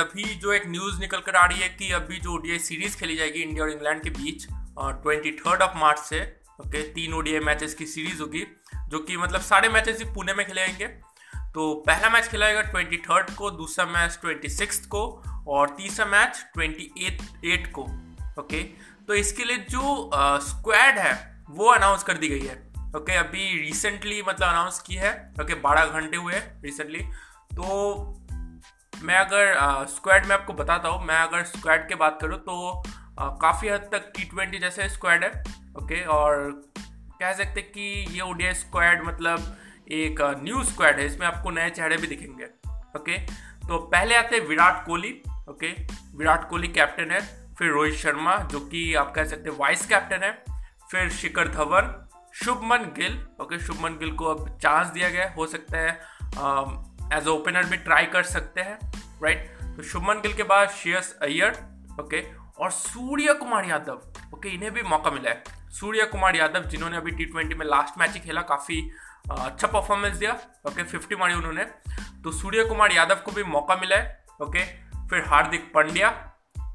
अभी जो एक न्यूज़ निकल कर आ रही है कि अभी जो ओडीआई सीरीज़ खेली जाएगी इंडिया और इंग्लैंड के बीच ट्वेंटी थर्ड ऑफ़ मार्च से ओके तीन ओडीआई मैचेस की सीरीज़ होगी, जो कि मतलब सारे मैचेस ही पुणे में खेले जाएँगे। तो पहला मैच खेला जाएगा ट्वेंटी थर्ड को, दूसरा मैच ट्वेंटी सिक्स को और तीसरा मैच ट्वेंटी एट एट को ओके तो इसके लिए जो स्क्वाड है, वो अनाउंस कर दी गई है ओके अभी रिसेंटली मतलब अनाउंस की है ओके बारह घंटे हुए रिसेंटली तो मैं अगर स्क्वाड में आपको बताता हूँ, मैं अगर स्क्वाड की बात करूँ तो काफ़ी हद तक टी ट्वेंटी जैसे स्क्वाड है ओके और कह सकते कि ये ओडिया स्क्वाड मतलब एक न्यू स्क्वाड है, इसमें आपको नए चेहरे भी दिखेंगे ओके तो पहले आते हैं विराट कोहली ओके विराट कोहली कैप्टन है, फिर रोहित शर्मा, जो कि आप कह सकते हैं वाइस कैप्टन है, फिर शिखर धवन, शुभमन गिल ओके शुभमन गिल को अब चांस दिया गया, हो सकता है एज ओपनर भी ट्राई कर सकते हैं राइट तो शुभमन गिल के बाद श्रेयस अय्यर ओके और सूर्य कुमार यादव ओके इन्हें भी मौका मिला है। सूर्य कुमार यादव जिन्होंने अभी टी ट्वेंटी में लास्ट मैच ही खेला, काफ़ी अच्छा परफॉर्मेंस दिया ओके फिफ्टी मारी उन्होंने। तो सूर्य कुमार यादव को भी मौका मिला है ओके फिर Hardik Pandya,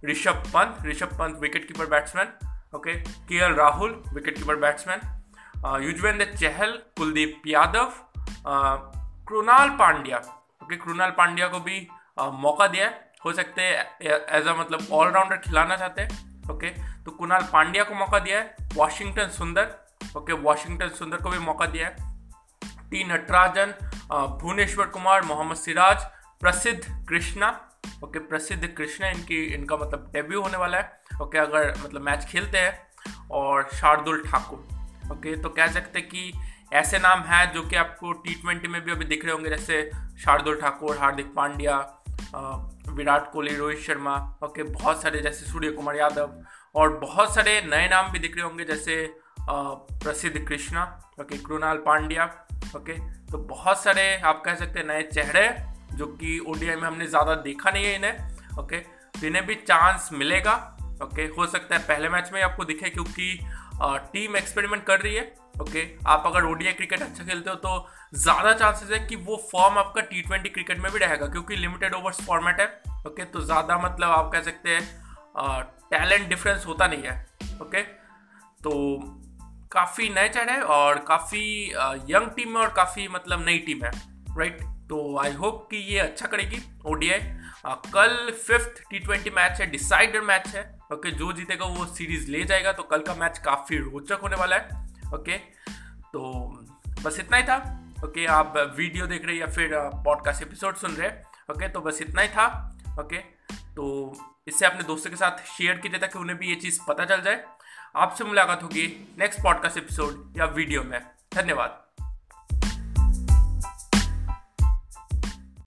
Rishabh Pant Rishabh Pant wicket keeper batsman okay K L Rahul wicket keeper batsman Yuzvendra Chahal, Kuldeep Yadav Krunal Pandya. Okay Krunal Pandya को भी आ, मौका दिया है। हो सकते हैं एज अ मतलब ऑलराउंडर खिलाना चाहते हैं ओके? तो कुणाल पांड्या को मौका दिया है वॉशिंगटन सुंदर ओके? वॉशिंगटन सुंदर को भी मौका दिया है। T Natarajan Bhuvneshwar Kumar Mohammed Siraj Prasidh Krishna okay? प्रसिद्ध कृष्णा इनकी इनका मतलब डेब्यू होने वाला है ओके? अगर मतलब मैच खेलते हैं और शार्दुल ठाकुर ओके? तो कह सकते हैं कि ऐसे नाम हैं जो कि आपको टी ट्वेंटी में भी अभी दिख रहे होंगे, जैसे शार्दुल ठाकुर, हार्दिक पांड्या विराट कोहली, रोहित शर्मा, ओके, बहुत सारे जैसे सूर्य कुमार यादव, और बहुत सारे नए नाम भी दिख रहे होंगे, जैसे प्रसिद्ध कृष्णा, ओके, कृणाल पांड्या, ओके तो बहुत सारे आप कह सकते हैं नए चेहरे जो कि ओडीआई में हमने ज़्यादा देखा नहीं है इन्हें, ओके तो इन्हें भी चांस मिलेगा, ओके, हो सकता है पहले मैच में आपको दिखे क्योंकि टीम एक्सपेरिमेंट कर रही है ओके? आप अगर ओडीआई क्रिकेट अच्छा खेलते हो तो ज़्यादा चांसेस है कि वो फॉर्म आपका टी ट्वेंटी क्रिकेट में भी रहेगा, क्योंकि लिमिटेड ओवर्स फॉर्मेट है, ओके? तो ज़्यादा मतलब आप कह सकते हैं टैलेंट डिफरेंस होता नहीं है, ओके? तो काफ़ी नए चढ़े और काफ़ी यंग टीम है और काफ़ी मतलब नई टीम है राइट तो आई होप कि ये अच्छा करेगी ओडीआई कल फिफ्थ टी ट्वेंटी मैच है डिसाइडर मैच है, ओके? जो जीतेगा वो सीरीज़ ले जाएगा तो कल का मैच काफ़ी रोचक होने वाला है। ओके? तो बस इतना ही था, ओके? आप वीडियो देख रहे या फिर पॉडकास्ट एपिसोड सुन रहे ओके? तो बस इतना ही था, ओके? तो इससे अपने दोस्तों के साथ शेयर कीजिए ताकि उन्हें भी ये चीज़ पता चल जाए। आपसे मुलाकात होगी नेक्स्ट पॉडकास्ट एपिसोड या वीडियो में। धन्यवाद।